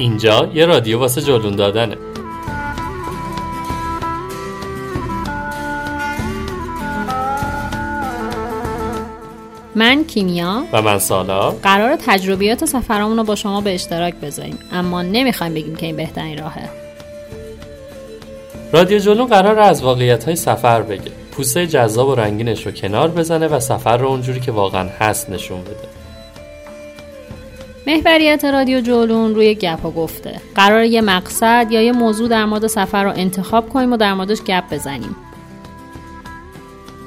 اینجا یه رادیو واسه جلون دادنه. من کیمیا و من سالا. قرار تجربیات سفرامون رو با شما به اشتراک بذاریم اما نمی‌خوایم بگیم که این بهترین راهه. رادیو جلون قرار از واقعیت های سفر بگه. پوسته جذاب و رنگینش رو کنار بزنه و سفر رو اونجوری که واقعا هست نشون بده. محوریت رادیو جولون روی گپ و گفته. قرار یه مقصد یا یه موضوع در مورد سفر رو انتخاب کنیم و در موردش گپ بزنیم.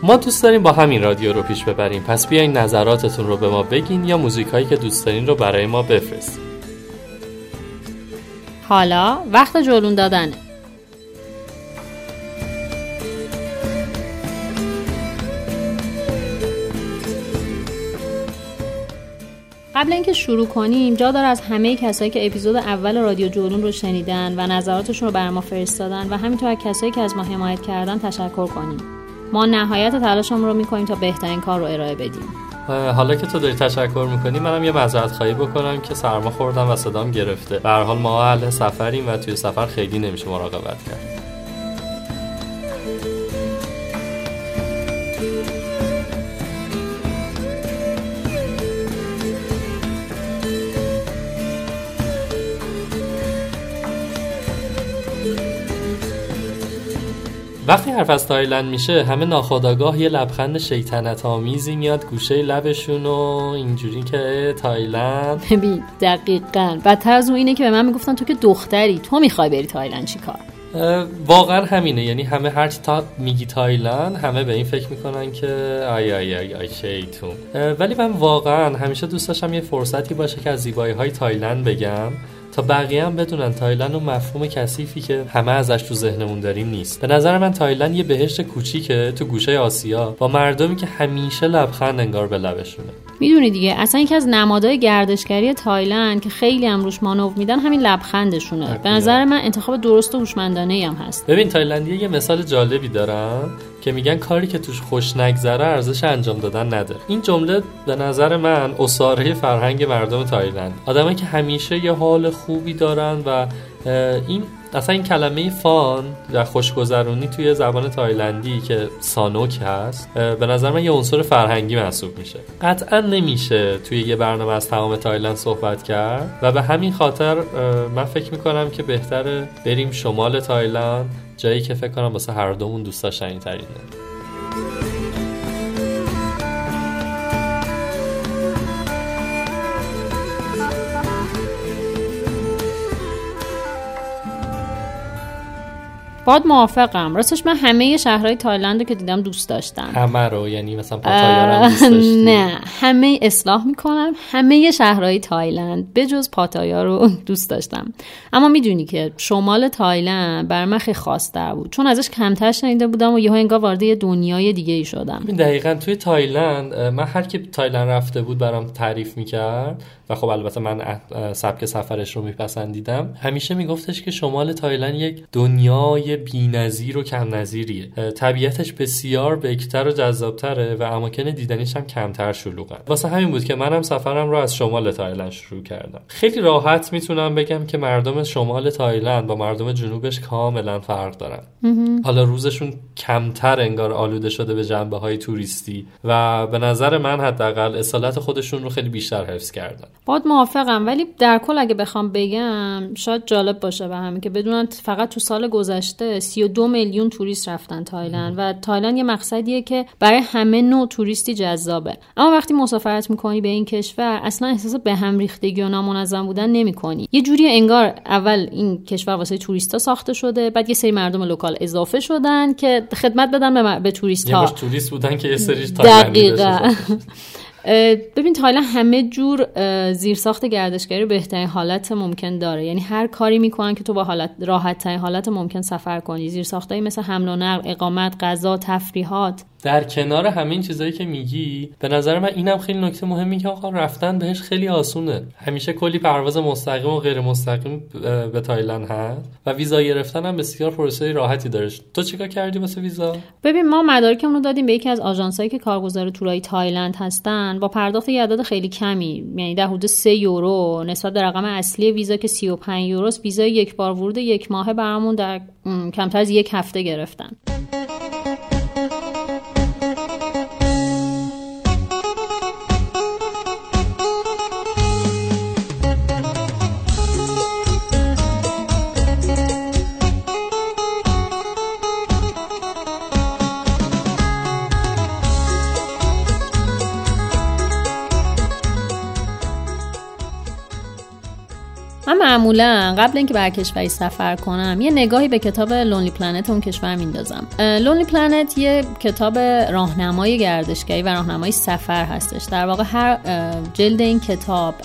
ما دوست داریم با همین رادیو رو پیش ببریم. پس بیاین نظراتتون رو به ما بگین یا موزیک هایی که دوست دارین رو برای ما بفرستین. حالا وقت جولون دادنه. قبل اینکه شروع کنیم جا داره از همه کسایی که اپیزود اول رادیو جولون رو شنیدن و نظراتشون رو بر ما فرستادن و همینطور از کسایی که از ما حمایت کردن تشکر کنیم. ما نهایت تلاشمون رو می‌کنیم تا بهترین کار رو ارائه بدیم. حالا که تو داری تشکر می‌کنی منم یه معذرت خواهی بکنم که سرما خوردم و صدام گرفته. به حال ما اهل سفریم و توی سفر خیلی نمیشه مراقبت کرد. وقتی حرف از تایلند میشه همه ناخودآگاه یه لبخند شیطنت آمیزی میاد گوشه لبشون و اینجوری که تایلند. ببین دقیقا. بدتر از اون اینه که به من می‌گفتن تو که دختری تو می‌خوای بری تایلند چیکار واقعا همینه. یعنی همه هر تا میگی تایلند همه به این فکر می‌کنن که آی آی آی آی شیطون. ولی من واقعا همیشه دوست داشتم یه فرصتی باشه که از زیبایی های تایلند بگم. تا بقیه هم بدونن تایلند و مفهوم کثیفی که همه ازش تو ذهنمون داریم نیست. به نظر من تایلند یه بهشت کوچیکه تو گوشه آسیا با مردمی که همیشه لبخند انگار به لبشونه. می‌دونی دیگه اصلا یکی از نمادهای گردشگری تایلند که خیلی هم روش مانور میدن همین لبخندشونه. به نظر من انتخاب درست و هوشمندانه هم هست. ببین تایلندی یه مثال جالبی دارن که میگن کاری که توش خوش نگذره ارزش انجام دادن نداره این جمله به نظر من عصاره فرهنگ مردم تایلند. آدمایی که همیشه یه حال خوبی دارن و این اصلا این کلمه fun و خوشگذرونی توی زبان تایلندی که sanuk هست به نظر من یه عنصر فرهنگی محسوب میشه. قطعا نمیشه توی یه برنامه از تمام تایلند صحبت کرد و به همین خاطر من فکر می‌کنم که بهتره بریم شمال تایلند جایی که فکر کنم واسه هر دومون دوست داشتنی ترینه. باهات موافقم. راستش من همه شهرهای تایلند رو که دیدم دوست داشتم همه رو یعنی مثلا پاتایا دوست داشتی. نه همه اصلاح می‌کنم. همه شهرهای تایلند به جز پاتایا رو دوست داشتم. اما می‌دونی که شمال تایلند بر من خیلی خاصتر بود. چون ازش کمتر شنیده بودم و یهو انگار وارد یه دنیای دیگه ای شدم دقیقا توی تایلند من هر کی تایلند رفته بود برام تعریف می‌کرد و خب البته من سبک سفرش رو میپسندیدم. همیشه میگفتش که شمال تایلند یک دنیای بی‌نظیر و کم نظیریه طبیعتش بسیار بکتر و جذابتره و اماکن دیدنیش هم کمتر شلوغه واسه همین بود که منم سفرم رو از شمال تایلند شروع کردم. خیلی راحت می‌تونم بگم که مردم شمال تایلند با مردم جنوبش کاملا فرق دارن. حالا روزشون کمتر انگار آلوده شده به جنبه های توریستی و به نظر من حداقل اصالت خودشون رو خیلی بیشتر حفظ کردن. باهات موافقم ولی در کل اگه بخوام بگم شاید جالب باشه به همین که بدونن فقط تو سال گذشته 32 میلیون توریست رفتن تایلند و تایلند یه مقصدیه که برای همه نوع توریستی جذابه. اما وقتی مسافرت می‌کنی به این کشور اصلا احساس به هم ریختگی و نامنظم بودن نمی‌کنی. یه جوری انگار اول این کشور واسه توریستا ساخته شده بعد یه سری مردم local اضافه شدن که خدمت بدن به, به توریست ها توریست بودن که یه سری دقیقا. ببین تایلند همه جور زیرساخت گردشگری بهترین حالت ممکن داره. یعنی هر کاری می‌کنن که تو با حالت راحت ترین حالت ممکن سفر کنی. زیرساختایی مثل حمل و نقل اقامت غذا تفریحات. در کنار همین چیزایی که میگی به نظر من اینم خیلی نکته مهمی که آقا رفتن بهش خیلی آسونه. همیشه کلی پرواز مستقیم و غیر مستقیم به تایلند هست و ویزا گرفتن هم بسیار پروسه راحتی داره. تو چیکار کردی واسه ویزا؟ ببین ما مدارکمون رو دادیم به یکی از آژانسایی که کارگزار تورای تایلند هستن. با پرداخت یه عدد خیلی کمی یعنی در حدود 3 یورو نسبت به رقم اصلی ویزا که 35 یوروست ویزا یک بار ورود یک ماهه برامون در کمتر از یک هفته گرفتن. معمولا قبل اینکه بر کشوری سفر کنم یه نگاهی به کتاب Lonely Planet اون کشور میندازم. Lonely Planet یه کتاب راهنمای گردشگری و راهنمای سفر هستش. در واقع هر جلد این کتاب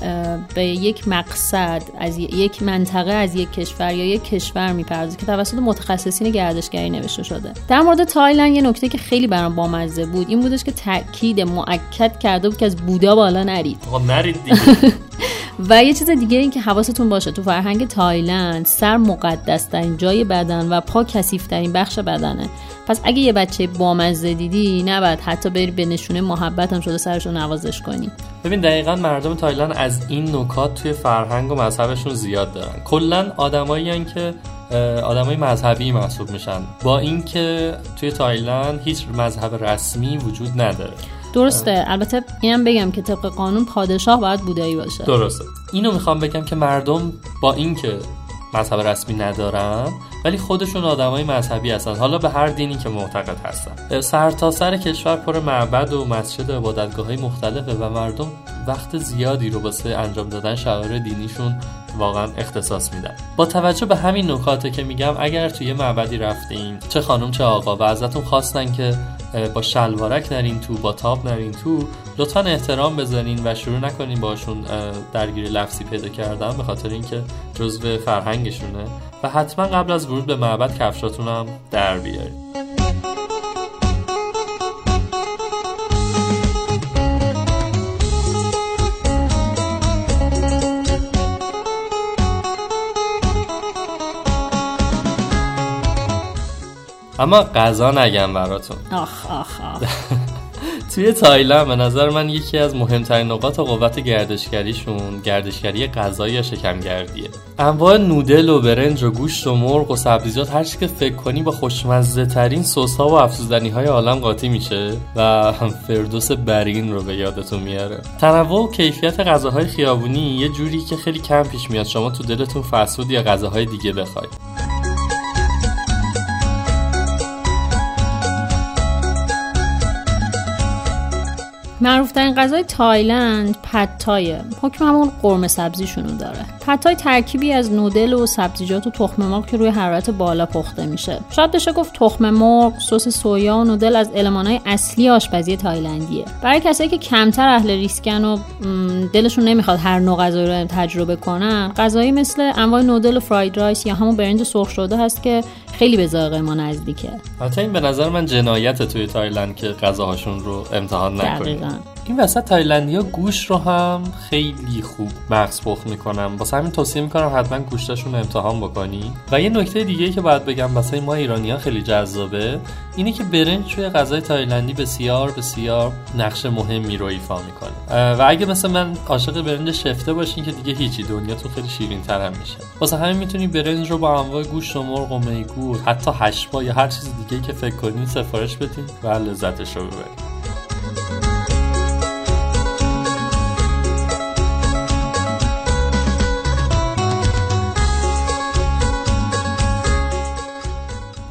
به یک مقصد از یک منطقه از یک کشور یا یک کشور می‌پردازه که توسط متخصصین گردشگری نوشته شده. در مورد تایلند یه نکته که خیلی برام بامزه بود این بودش که تاکید مؤکد کرده بود که از بودا بالا نرید. نرید دیگه. و یه چیز دیگه این که حواستون باشه تو فرهنگ تایلند سر مقدس ترین جای بدن و پا کثیف ترین بخش بدنه. پس اگه یه بچه بامزه دیدی نباید حتی بری به نشونه محبت هم شده سرش رو نوازش کنی. ببین دقیقا مردم تایلند از این نکات توی فرهنگ و مذهبشون زیاد دارن. کلا آدمایی که آدمای مذهبی محسوب میشن. با اینکه توی تایلند هیچ مذهب رسمی وجود نداره. درسته. البته اینم بگم که طبق قانون پادشاه باید بودایی باشه. درسته. اینو می‌خوام بگم که مردم با اینکه مذهب رسمی ندارن ولی خودشون آدمای مذهبی هستن. حالا به هر دینی که معتقد هستن. سر تا سر کشور پر معبد و مسجد و عبادتگاه های مختلفه و مردم وقت زیادی رو واسه انجام دادن شعائر دینیشون واقعا اختصاص میدن. با توجه به همین نکاته که میگم اگر توی معبدی رفتیم چه خانم چه آقا و ازتون خواستن که با شلوارک نرین تو با تاب نرین تو لطفا احترام بزنین و شروع نکنین باشون درگیری لفظی پیدا کردن به خاطر اینکه جزو فرهنگشونه. و حتما قبل از ورود به معبد کفشاتون هم در بیارین اما غذا نگم براتون. آخ آخ آخ. توی تایلند به نظر من یکی از مهمترین نقاط قوت گردشگریشون گردشگری غذایی یا شکمگردیه. انواع نودل و برنج و گوشت و مرغ و سبزیجات هر که فکر کنی با خوشمزه ترین سس ها و افزودنی های عالم قاطی میشه و فردوس برین رو به یادتون میاره. تنوع و کیفیت غذاهای خیابونی یه جوری که خیلی کم پیش میاد شما تو دلتون فسود یا غذاهای دیگه بخواید معروف ترین غذای تایلند پدتایه حکم همون قرمه سبزیشونو داره. پدتای ترکیبی از نودل و سبزیجات و تخم مرغ که روی حرارت بالا پخته میشه. شاید بشه گفت تخم مرغ سس سویا و نودل از المانهای اصلی آشپزی تایلندیه. برای کسایی که کمتر اهل ریسکن و دلشون نمی‌خواد هر نوع غذایی رو تجربه کنن غذایی مثل انواع نودل و fried rice یا همون برنج سرخ شده هست که خیلی به ذائقه ما نزدیکه. حتی این به نظر من جنایت توی تایلند که غذاهاشون رو امتحان نکنیم این وسط تایلندیا گوش رو هم خیلی خوب مزه‌پخت می‌کنم واسه همین توصیه می‌کنم حتما گوشتشون رو امتحان بکنی. و یه نکته دیگه که باید بگم واسه ما ایرانی خیلی جذابه اینه که برنج توی غذای تایلندی بسیار بسیار نقش مهمی رو ایفا می‌کنه. و اگه مثل من عاشق برنج شفته باشین که دیگه هیچی دنیا تو خیلی شیرین تر هم میشه. واسه همین می‌تونی برنج رو با انواع گوشت و مرغ و میگو حتی هشبا یا هر چیز دیگه که فکر کنین سفارش بدین و لذتش رو ببرید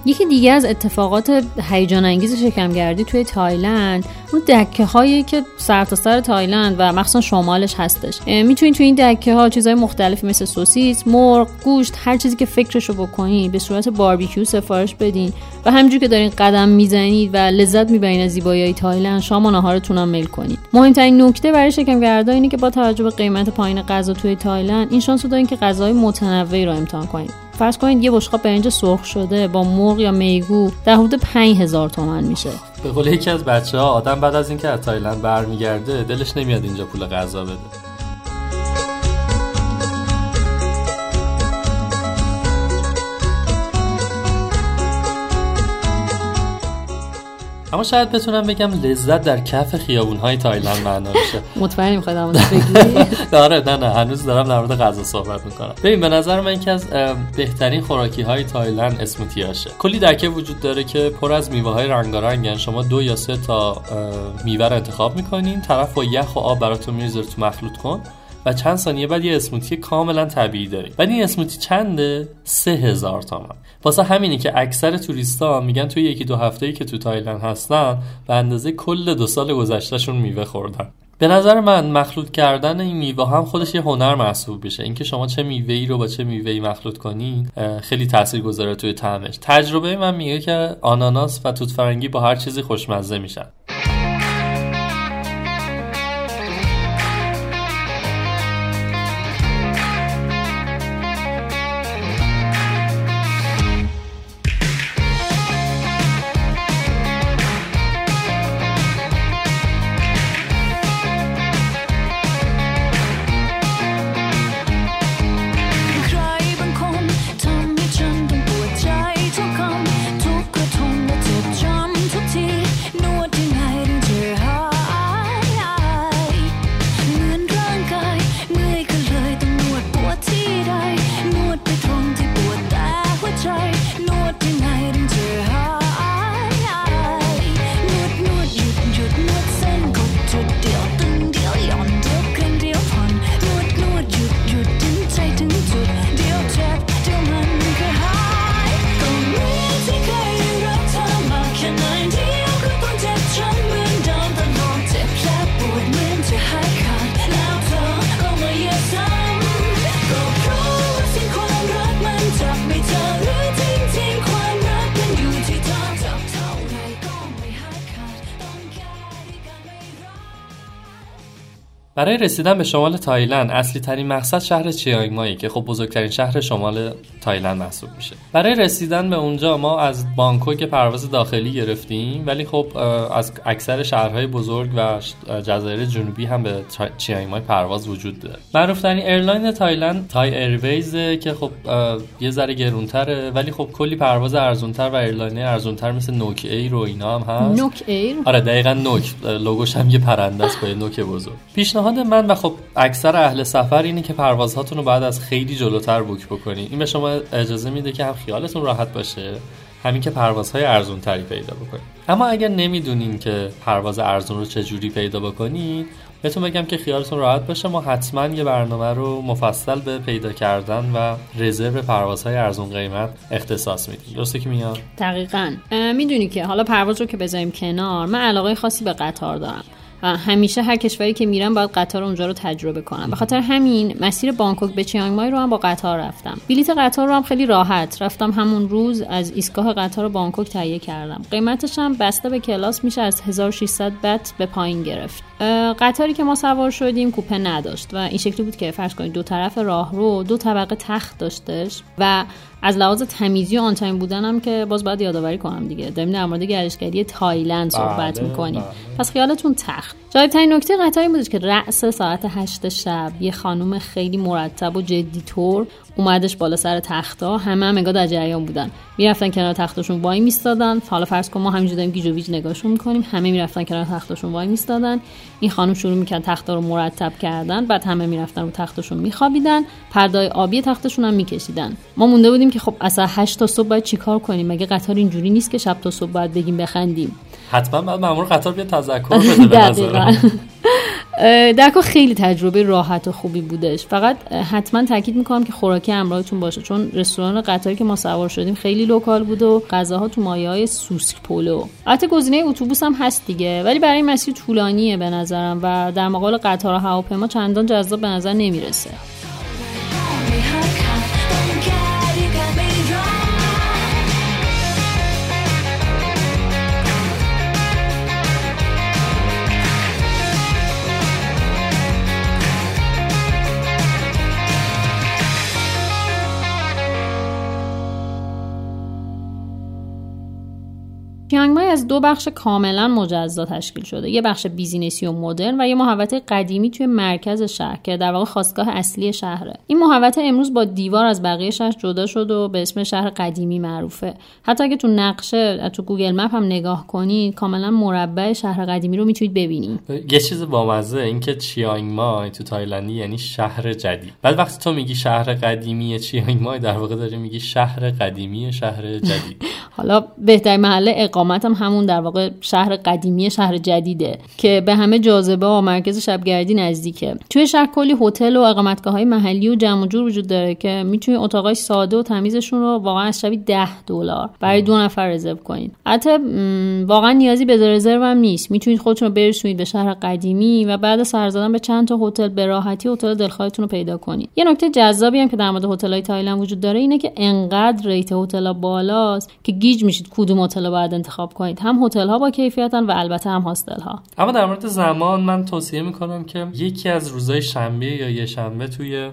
یکی دیگه از اتفاقات هیجان انگیز شکمگردی توی تایلند اون دکه هایی که سرتاسر سر تایلند و مخصوصا شمالش هستش. می‌تونید توی این دکه ها چیزهای مختلفی مثل سوسیس، مرغ، گوشت هر چیزی که فکرشو بکنید به صورت باربیکیو سفارش بدین و همینجور که دارین قدم می‌زنید و لذت می‌برین از زیبایی تایلند شام و ناهارتون هم میل کنید. مهمترین نکته برای شکمگردا اینه که با توجه به قیمت پایین غذا توی تایلند این شانس رو دارین که غذاهای متنوعی رو امتحان کنید فرض کنید یه بشقاب برنج سرخ شده با مرغ یا میگو در حدود 5000 تومن میشه. به قول یکی از بچه ها آدم بعد از اینکه از تایلند برمیگرده دلش نمیاد اینجا پول غذا بده. اما شاید بتونم بگم لذت در کف خیابون های تایلند معنا میشه. مطمئنی می‌خوای بگی آره نه نه هنوز دارم در مورد غذا صحبت می‌کنم. ببین به نظر من یکی از بهترین خوراکی های تایلند اسموتیاشه کلی دکه وجود داره که پر از میوه های رنگارنگن شما دو یا سه تا میوه رو انتخاب می‌کنین طرف با یخ و آب براتون می‌ذاره تو مخلوط کن. و چند ثانیه بعد یه اسموتی کاملا طبیعی داریم. ولی این اسموتی چنده؟ سه هزار تومن. واسه همینی که اکثر توریستا میگن توی یکی دو هفته ای که تو تایلند هستن به اندازه کل دو سال گذشتهشون میوه خوردن. به نظر من مخلوط کردن این میوه هم خودش یه هنر محسوب میشه. اینکه شما چه میوه ای رو با چه میوه ای مخلوط کنین خیلی تاثیر گذاره توی طعمش. تجربه من میگه که آناناس و توت فرنگی با هر چیزی خوشمزه میشن. برای رسیدن به شمال تایلند اصلی ترین مقصد شهر چیانگ مایی که خب بزرگترین شهر شمال تایلند محسوب میشه. برای رسیدن به اونجا ما از بانکوک پرواز داخلی گرفتیم ولی خب از اکثر شهرهای بزرگ و جزایر جنوبی هم به چیانگ مای پرواز وجود داره. معروف ترین airline تایلند تای ایرویز که خب یه ذره گرونتره ولی خب کلی پرواز ارزونتر و airline ارزونتر مثل نوک ایر و اینا هم هست. نوک ایر؟ آره دقیقا نوک. لوگوش هم یه پرنده است با نوک بزرگ. پیشنهاد من و خب اکثر اهل سفر اینه که پروازهاتون رو بعد از خیلی جلوتر book بکنید این به شما اجازه میده که هم خیالتون راحت باشه همین که پروازهای ارزون تری پیدا بکنید اما اگر نمی‌دونین که پرواز ارزون رو چجوری پیدا بکنید بهتون بگم که خیالتون راحت باشه. ما حتما یه برنامه رو مفصل به پیدا کردن و رزرو پروازهای ارزون قیمت اختصاص میدیم. درسته که میاد دقیقا. می‌دونی که حالا پرواز رو که بذاریم کنار من علاقه خاصی به قطار دارم. همیشه هر کشوری که میرم باید قطار اونجا رو تجربه کنم. به خاطر همین مسیر بانکوک به چیانگ مای رو هم با قطار رفتم. بلیت قطار رو هم خیلی راحت رفتم. همون روز از ایستگاه قطار بانکوک تهیه کردم. قیمتش هم بسته به کلاس میشه از 1600 بت به پایین گرفت. قطاری که ما سوار شدیم کوپه نداشت و این شکلی بود که فرض کنید دو طرف راه رو دو طبقه تخت داشتش و از لحاظ تمیزی و on time بودنم که باز باید یادآوری کنم دیگه. داریم در مورد گردشگری تایلند صحبت بله، می‌کنیم. بله. پس خیالتون تخت. جالب ترین نکته قطاری بود که رأس ساعت هشت شب یه خانم خیلی مرتب و جدی طور اومدش بالا سر تختا همه هم انگار در جریان بودن. می‌رفتن کنار تختاشون وای میستادن. حالا فرض کن ما همینجوری داریم گیج نگاهشون می‌کنیم. همه می‌رفتن کنار تختاشون وای میستادن. این خانم شروع می‌کرد تختا رو مرتب کردن. بعد همه می‌رفتن رو تختاشون میخوابیدن. پردای آبی تختشون هم میکشیدن. ما مونده بودیم که خب اصلا 8 تا صبح باید چیکار کنیم؟ مگه قطار اینجوری نیست که شب تا صبح باید بگیم بخندیم؟ حتما بعد مامور قطار بیاد تذکر بده درکا خیلی تجربه راحت و خوبی بودش. فقط حتما تاکید می‌کنم که خوراکی همراهتون باشه چون رستوران قطاری که ما سوار شدیم خیلی لوکال بود و غذاها تو مایه های سوسک پولو البته گزینه اتوبوس هم هست دیگه ولی برای مسیر طولانیه به نظرم و در مقابل قطار و هواپیما چندان جذاب به نظر نمی‌رسه. چیانگ مای از دو بخش کاملا مجزا تشکیل شده. یه بخش business ی و مدرن و یه محوطه قدیمی توی مرکز شهر که در واقع خاستگاه اصلی شهره. این محوطه امروز با دیوار از بقیه شهر جدا شد و به اسم شهر قدیمی معروفه. حتی اگه تو نقشه تو گوگل مپ هم نگاه کنید کاملا مربع شهر قدیمی رو می‌تونید ببینید. یه چیز بامزه این که چیانگ مای تو تایلندی یعنی شهر جدید. بعد وقتی تو میگی شهر قدیمی چیانگ مای در واقع داری میگی شهر قدیمی شهر جدید. حالا بهترین محل اقامت هم همون در واقع شهر قدیمی شهر جدیده که به همه جاذبه و مرکز شبگردی نزدیکه. توی شهر کلی هتل و اقامتگاه های محلی و جمع جور وجود داره که می‌تونید اتاقای ساده و تمیزشون رو واقعا از شبی 10 دلار برای دو نفر رزرو کنید. حتی واقعا نیازی به رزرو هم نیست. می‌تونید خودتون رو برسونید به شهر قدیمی و بعد سر زدن به چند تا هتل به راحتی هتل دلخواهتون رو پیدا کنید. یه نکته جذابی هم که در مورد هتل‌های تایلند وجود داره اینه که انقدر rate هتل بالاست که گیج میشید کدوم هتل رو باید انتخاب کنید. هم هتل ها با کیفیتن و البته هم هاستل ها اما در مورد زمان من توصیه می‌کنم که یکی از روزهای شنبه یا یه شنبه توی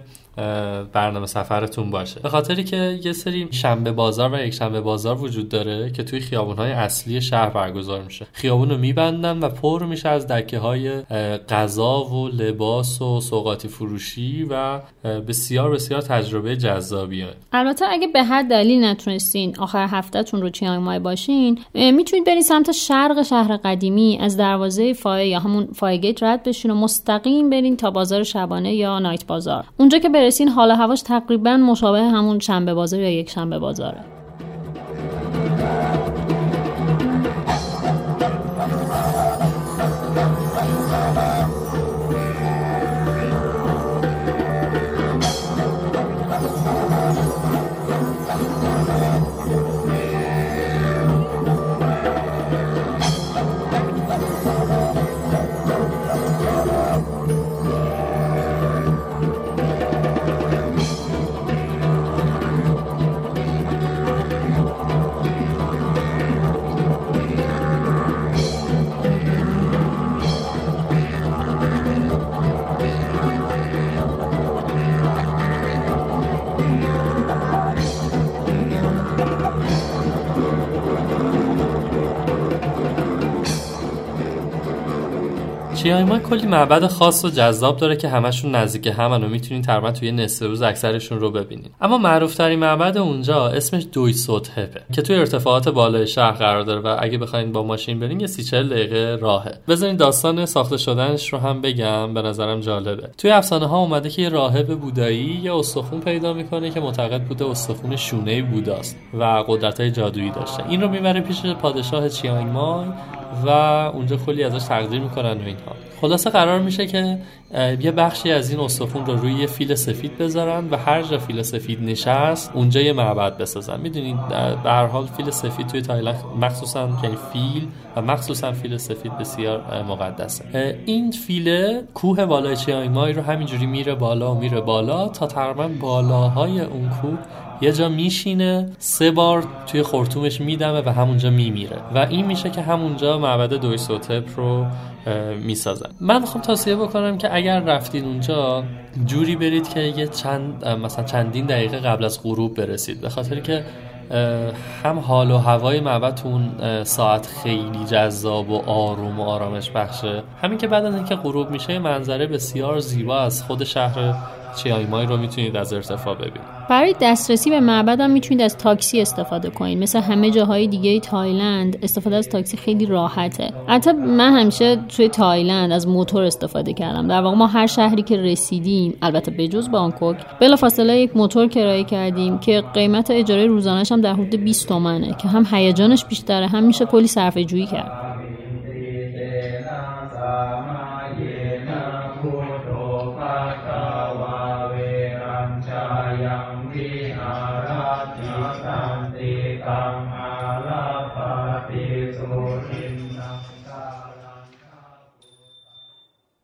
برنامه سفرتون باشه. به خاطری که یه سری شنبه بازار و یک شنبه بازار وجود داره که توی خیابون های اصلی شهر برگزار میشه. خیابون رو میبندن و پر میشه از دکه های غذا و لباس و سوقاتی فروشی و بسیار بسیار تجربه جذابیه. البته اگه به هر دلیل نتونستین آخر هفتهتون رو چیانگ مای باشین می‌تونید برید سمت شرق شهر قدیمی از دروازه فای یا همون فای رد بشین و مستقیم برین تا بازار شبانه یا نایت بازار. اونجا که برسین حال هواش تقریبا مشابه همون شنبه بازار یا یک شنبه بازاره. ما کلی معبد خاص و جذاب داره که همشون نزدیک همن و می‌تونین تقریبا توی نصف روز اکثرشون رو ببینین. اما معروف ترین معبد اونجا اسمش دوی هپه که توی ارتفاعات بالای شهر قرار داره و اگه بخواین با ماشین برین یه سی دقیقه راهه. بذارین داستان ساخته شدنش رو هم بگم به نظرم جالبه. توی افسانه ها اومده که یه راهب بودایی یه استخون پیدا می‌کنه که معتقد بوده استخون شونه بوداست و قدرت های جادویی داشته. این رو می‌بره پیش پادشاه چیانگ مای و اونجا کلی ازش تقدیر می‌کنن و اینها. خلاصه قرار میشه که یه بخشی از این استخون رو روی یه فیل سفید بذارن و هر جا فیل سفید نشست اونجا یه معبد بسازن. می‌دونید به هر حال فیل سفید توی تایلند مخصوصا یعنی فیل و مخصوصا فیل سفید بسیار مقدسه. این فیل کوه بالای چیانگ مای رو همینجوری میره بالا و میره بالا تا تقریبا بالاهای اون کوه یه جا میشینه سه بار توی خرطومش میدمه و همونجا میمیره. و این میشه که همونجا معبد دوی سوتپ رو می‌سازن. من می‌خوام توصیه بکنم که اگر رفتین اونجا جوری برید که یه چند مثلا چندین دقیقه قبل از غروب برسید. به خاطر که هم حال و هوای معبد تو اون ساعت خیلی جذاب و آروم و آرامش بخشه. همین که بعد از اینکه غروب میشه منظره بسیار زیبا از خود شهر چیانگ مای رو می‌تونید از ارتفاع ببینید؟ برای دسترسی به معبد هم می‌تونید از تاکسی استفاده کنید. مثل همه جاهای دیگه تایلند استفاده از تاکسی خیلی راحته. حتی من همیشه توی تایلند از موتور استفاده کردم. در واقع ما هر شهری که رسیدیم البته بجز بانکوک فاصله یک موتور کرایه کردیم که قیمت اجاره روزانش هم در حدود 20 تومنه که هم هیجانش بیشتره هم میشه کلی صرفه جویی کرد.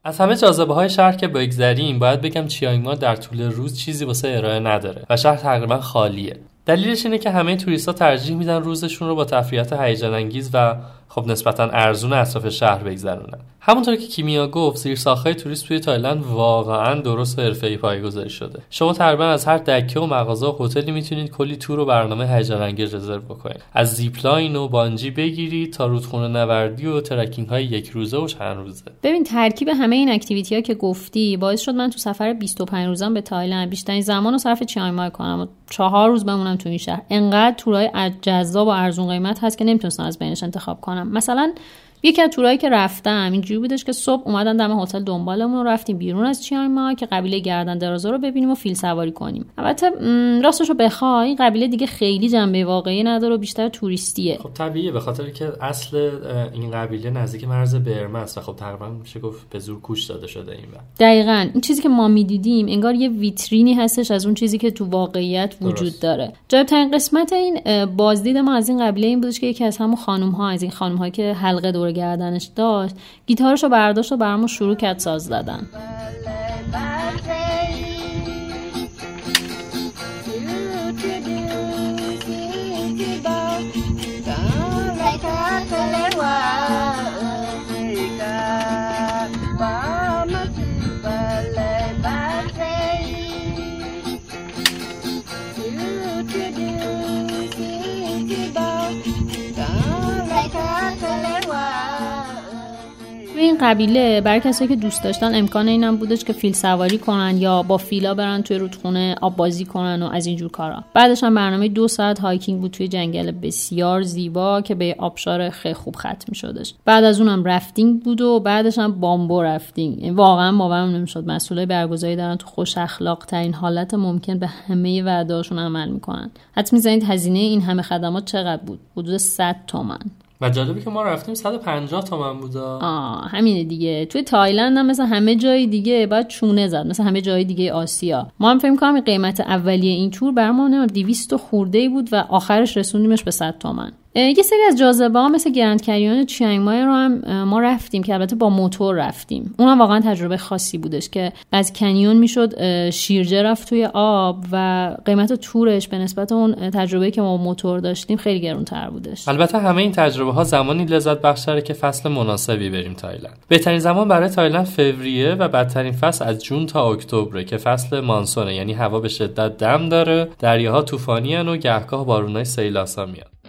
از همه جاذبه های شهر که بگذریم باید بگم چیانگ در طول روز چیزی واسه ارائه نداره و شهر تقریبا خالیه. دلیلش اینه که همه توریست ها ترجیح میدن روزشون رو با تفریحات هیجان انگیز و خب نسبتا ارزون اطراف شهر بگذرونن. همونطور که کیمیا گفت زیرساختهای توریست توی تایلند واقعا درست و حرفه‌ای پایگذاری شده. شما تقریبا از هر دکه و مغازه و هتلی می‌تونید کلی تور و برنامه هیجان انگیز رزرو بکنید. از zipline و bungee بگیرید تا رودخونه نوردی و trekking های یک روزه و چند روزه. ببین ترکیب همه این activity ها که گفتی باعث شد من تو سفر 25 روزم به تایلند بیشترین زمان رو صرف چیانگ مای کنم و چهار روز بمونم تو این شهر. انقدر تورای جذاب و ارزون قیمت هست که نمی‌تونستم از بینشون انتخاب کنم. مثلا یکی از تورایی که رفتم اینجوری بودش که صبح اومدن دم هتل دنبالمون و رفتیم بیرون از چیانگ مای که قبیله گردن درازا رو ببینیم و فیل سواری کنیم. البته راستش رو بخوای این قبیله دیگه خیلی جنبه واقعی نداره و بیشتر توریستیه. خب طبیعیه به خاطر که اصل این قبیله نزدیک مرز برما است و خب تقریبا میشه گفت به زور کوش داده شده این وقت دقیقا. این چیزی که ما می‌دیدیم انگار یه ویترینی هستش از اون چیزی که تو واقعیت وجود درست. داره. جالب قسمت این بازدید ما از این قبیله این بودش که یکی از همون خانم ها از این خانم که حلقه دور گردنش داشت گیتارش رو برداشت و برامون شروع کرد ساز زدن. قبیله برای کسایی که دوست داشتن امکان اینم بودش که فیل سواری کنن یا با فیلا برن توی رودخونه آب بازی کنن و از اینجور کارا. بعدش هم برنامه دو ساعت hiking بود توی جنگل بسیار زیبا که به آبشار خیلی خوب ختم میشدش. بعد از اونم rafting بود و بعدش هم bamboo rafting. یعنی واقعا باورم نمی‌شد. مسئولای برگزاری دارن تو خوش اخلاق ترین حالت ممکن به همه وعدهاشون عمل می‌کنن. حدس می‌زنید هزینه این همه خدمات چقدر بود؟ حدود 100 تومن و جالبی که ما رفتیم 150 تومن بود آه همینه دیگه. توی تایلند هم مثل همه جای دیگه باید چونه زد مثل همه جای دیگه آسیا. ما هم فکر کنم قیمت اولیه این تور برامون 200 خورده بود و آخرش رسوندیمش به 100 تومن. یه سری از جاذبه ها مثل گرند کریون چیانگ مای رو هم ما رفتیم که البته با موتور رفتیم. اون واقعا تجربه خاصی بودش که از کنیون می‌شد شیرجه رفت توی آب و قیمت تورش به نسبت اون تجربه که ما موتور داشتیم خیلی گرونتر بودش. البته همه این تجربه ها زمانی لذت بخشتره که فصل مناسبی بریم تایلند. بهترین زمان برای تایلند فوریه و بدترین فصل از جون تا اکتبر که فصل مانسونه یعنی هوا به شدت دم داره دریاها طوفانی و گهگاه بارونای سیلاسا میاد.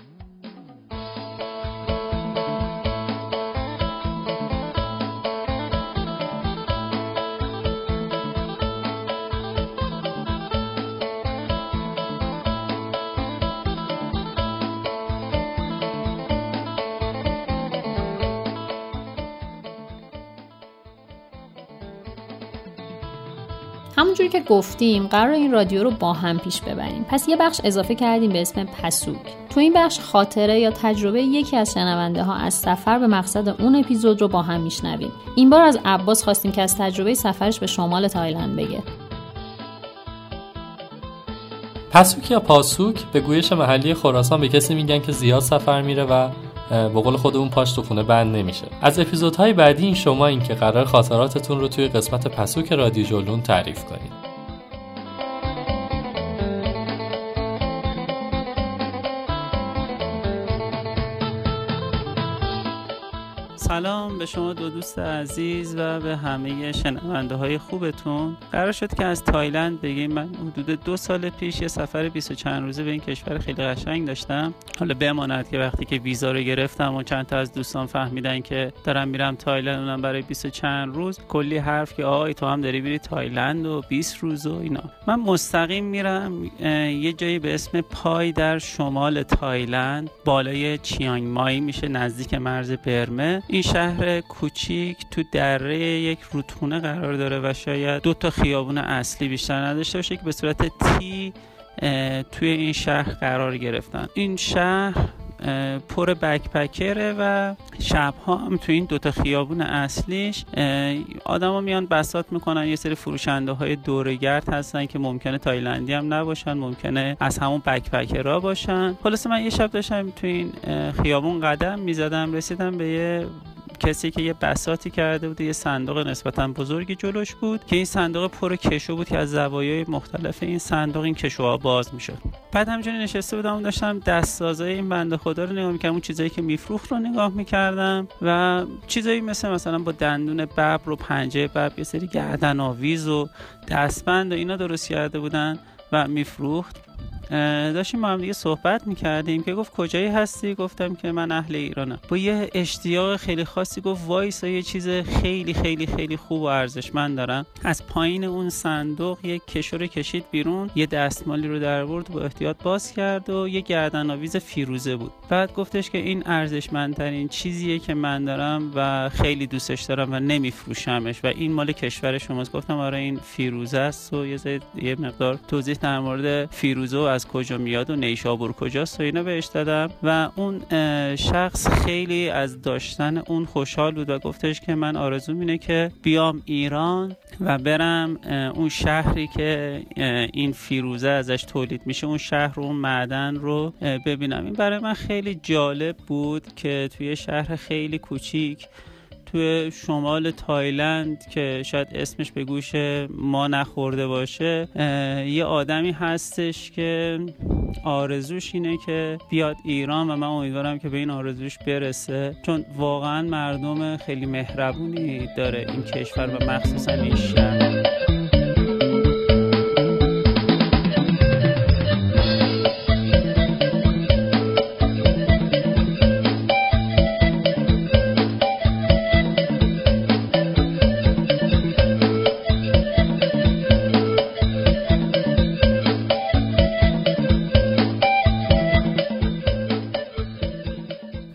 همونجوری که گفتیم قرار این رادیو رو با هم پیش ببریم. پس یه بخش اضافه کردیم به اسم پسوک. تو این بخش خاطره یا تجربه یکی از شنونده ها از سفر به مقصد اون اپیزود رو با هم میشنویم. این بار از عباس خواستیم که از تجربه سفرش به شمال تایلند بگه. پسوک یا پاسوک به گویش محلی خراسان به کسی میگن که زیاد سفر میره و به قول خودمون پاش تو خونه بند نمیشه. از اپیزودهای بعدی این شما این که قرار خاطراتتون رو توی قسمت پسوک رادیو جلون تعریف کنید. به شما دو دوست عزیز و به همه شنونده های خوبتون. قرار شد که از تایلند بگیم من حدود دو سال پیش یه سفر 20 چند روزه به این کشور خیلی قشنگ داشتم. حالا بماند که وقتی که ویزا رو گرفتم و چند تا از دوستان فهمیدن که دارم میرم تایلند اونم برای 20 چند روز. کلی حرف که آی تو هم داری میری تایلند و 20 روز و اینا. من مستقیم میرم یه جایی به اسم پای در شمال تایلند بالای چیانگ مای میشه نزدیک مرز برمه. این شهر کوچیک تو دره یک رودخونه قرار داره و شاید دو تا خیابون اصلی بیشتر نداشته باشه که به صورت T توی این شهر قرار گرفتن. این شهر پر بکپکره و شبها هم تو این دوتا خیابون اصلیش آدما میان بسات می‌کنن یه سری فروشنده های دورگرد هستن که ممکنه تایلندی هم نباشن ممکنه از همون بکپکرا باشن. خلاصه من یه شب داشتم تو این خیابون قدم می‌زدم رسیدم به یه کسی که یه بساتی کرده بود یه صندوق نسبتا بزرگی جلوش بود که این صندوق پر کشو بود که از زوایای مختلف این صندوق این کشوها باز می‌شد. بعد همینجوری نشسته بودم داشتم دستسازای این بنده خدا رو نگاه می‌کردم اون چیزایی که میفروخت رو نگاه می‌کردم و چیزایی مثل مثلا با دندون ببر و پنجه ببر یه سری گردن آویز و دستبند و اینا درست کرده بودن و میفروخت. داشتیم با هم دیگه صحبت می‌کردیم که گفت کجایی هستی؟ گفتم که من اهل ایرانم. با یه اشتیاق خیلی خاصی گفت وایسا یه چیز خیلی خیلی خیلی خوب و ارزشمند دارم. از پایین اون صندوق یه کشور کشید بیرون یه دستمالی رو در برد با احتیاط باز کرد و یه گردن آویز فیروزه بود. بعد گفتش که این ارزشمندترین چیزیه که من دارم و خیلی دوستش دارم و نمیفروشمش و این مال کشور شماست. گفتم آره این فیروزه است و یه, یه مقدار توضیح در مورد فیروزه و از کجا میاد و نیشابور کجاست و اینا بهش دادم و اون شخص خیلی از داشتن اون خوشحال بود و گفتش که من آرزو اینه که بیام ایران و برم اون شهری که این فیروزه ازش تولید میشه اون شهر رو اون معدن رو ببینم. این برای من خیلی جالب بود که توی شهر خیلی کوچیک توی شمال تایلند که شاید اسمش به گوش ما نخورده باشه یه آدمی هستش که آرزوش اینه که بیاد ایران و من امیدوارم که به این آرزوش برسه. چون واقعا مردم خیلی مهربونی داره این کشور و مخصوصا این شهر.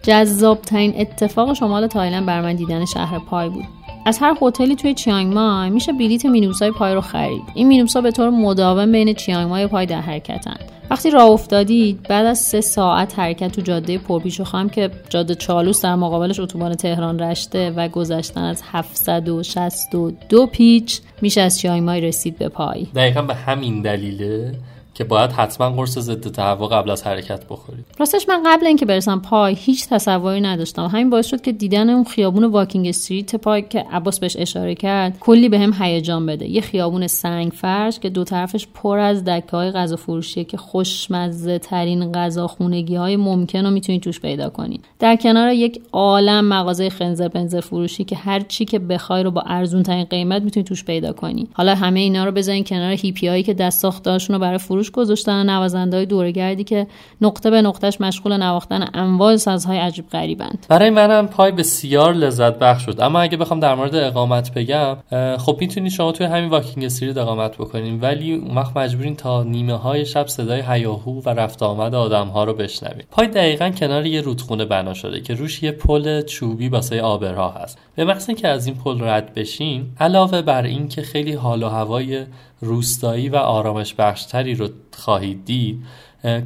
جذابترین اتفاق شمال تایلند بر من دیدن شهر پای بود. از هر هتلی توی چیانگ مای میشه بلیت مینوسای پای رو خرید. این مینوسا به طور مداوم بین چیانگ مای و پای در حرکتن. وقتی راه افتادید بعد از سه ساعت حرکت تو جاده پرپیش و خم که جاده چالوس در مقابلش اتوبان تهران رشته و گذشتن از 762 پیچ میشه از چیانگ مای رسید به پای. دقیقا به همین دلیله که باید حتما قرص ضد تهوع قبل از حرکت بخورید. راستش من قبل اینکه برسم پای هیچ تصوری نداشتم. همین باعث شد که دیدن اون خیابون واکینگ استریت پای که عباس بهش اشاره کرد کلی بهم به هیجان بده. یه خیابون سنگ فرش که دو طرفش پر از دکه های غذا فروشیه که خوشمزه ترین غذا خونگی های ممکن رو می‌تونید توش پیدا کنید. در کنار یک عالم مغازه خنزر پنزر فروشی که هر چی که بخوای رو با ارزون ترین قیمت می‌تونید توش پیدا کنی. حالا همه اینا رو بزنین کنار هیپی هایی که دست ساختاشون رو برای فروش فروش گذاشتن نوازنده های دورگردی که نقطه به نقطهش مشغول نواختن انواع سازهای عجیب غریبند. برای منم پای بسیار لذت بخش شد. اما اگه بخوام در مورد اقامت بگم خب می‌تونید شما توی همین واکینگ استریت اقامت بکنین ولی اون وقت مجبورین تا نیمه های شب صدای هیاهو و رفت آمد آدم ها رو بشنوید پای دقیقا کنار یه رودخونه بنا شده که روش یه پل چوبی واسه آبرها هست. به محض که از این پل رد بشین علاوه بر اینکه خیلی حال و هوای روستایی و آرامش بخشتری رو خواهید دید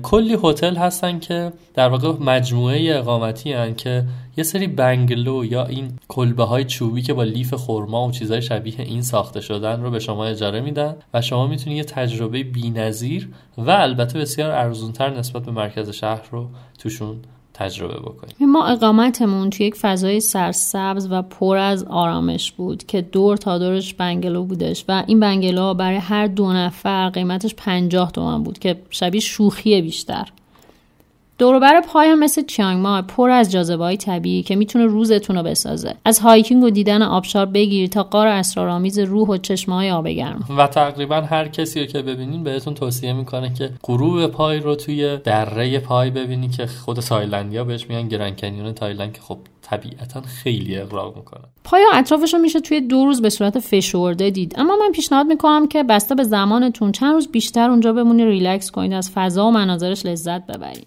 کلی هتل هستن که در واقع مجموعه اقامتی هن که یه سری بنگلو یا این کلبه های چوبی که با لیف خورما و چیزهای شبیه این ساخته شدن رو به شما اجاره میدن و شما می‌تونید یه تجربه بینظیر و البته بسیار ارزونتر نسبت به مرکز شهر رو توشون تجربه بکنیم. ما اقامتمون توی یک فضای سرسبز و پر از آرامش بود که دور تا دورش بنگلو بودش و این بنگلو برای هر دو نفر قیمتش پنجاه تومن بود که شبیه شوخی بیشتر. دوروبر پای مثل چیانگ مای پر از جاذبه های طبیعی که می‌تونه روزتون رو بسازه. از hiking و دیدن آبشار بگیر تا غار اسرارآمیز روح و چشمه های آب گرم. و تقریبا هر کسی رو که ببینین بهتون توصیه می‌کنه که غروب پای رو توی دره پای ببینی که خود تایلندیا بهش میگن گرند کنیون تایلند که خب طبیعتا خیلی اغراق می‌کنه. پای و اطرافش رو میشه توی دو روز به صورت فشرده دید. اما من پیشنهاد می‌کنم که بسته به زمانتون چند روز بیشتر اونجا بمونی ریلکس کنید از فضا و مناظرش لذت ببرید.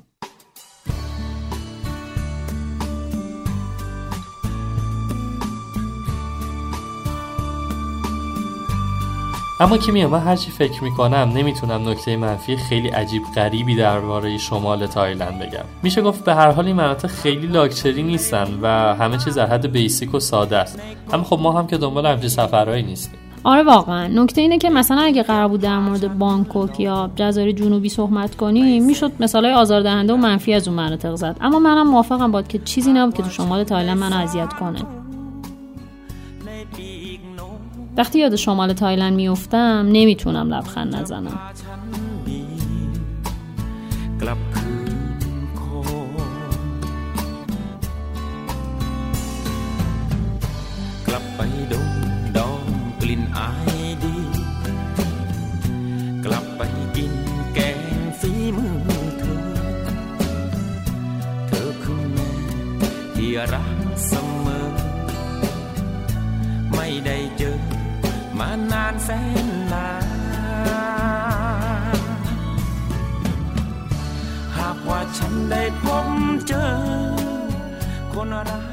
اما که میام من هرچی فکر می‌کنم نمی‌تونم نکته منفی خیلی عجیب غریبی درباره شمال تایلند بگم. میشه گفت به هر حال این مناطق خیلی لاکچری نیستن و همه چیز در حد basic و ساده است. اما خب ما هم که دنبال همچین سفرهایی نیستیم. آره واقعا. نکته اینه که مثلا اگه قرار بود در مورد بانکوک یا جزایر جنوبی صحبت کنیم می‌شد مثالای آزاردهنده و منفی از اون مناطق زد. اما منم موافقم باهات که چیزی نبود که تو شمال تایلند منو اذیت کنه. وقتی یاد شمال تایلند میفتم نمی‌تونم لبخند نزنم ก แสนนานหากว่าฉันได้พบเจอ คนรัก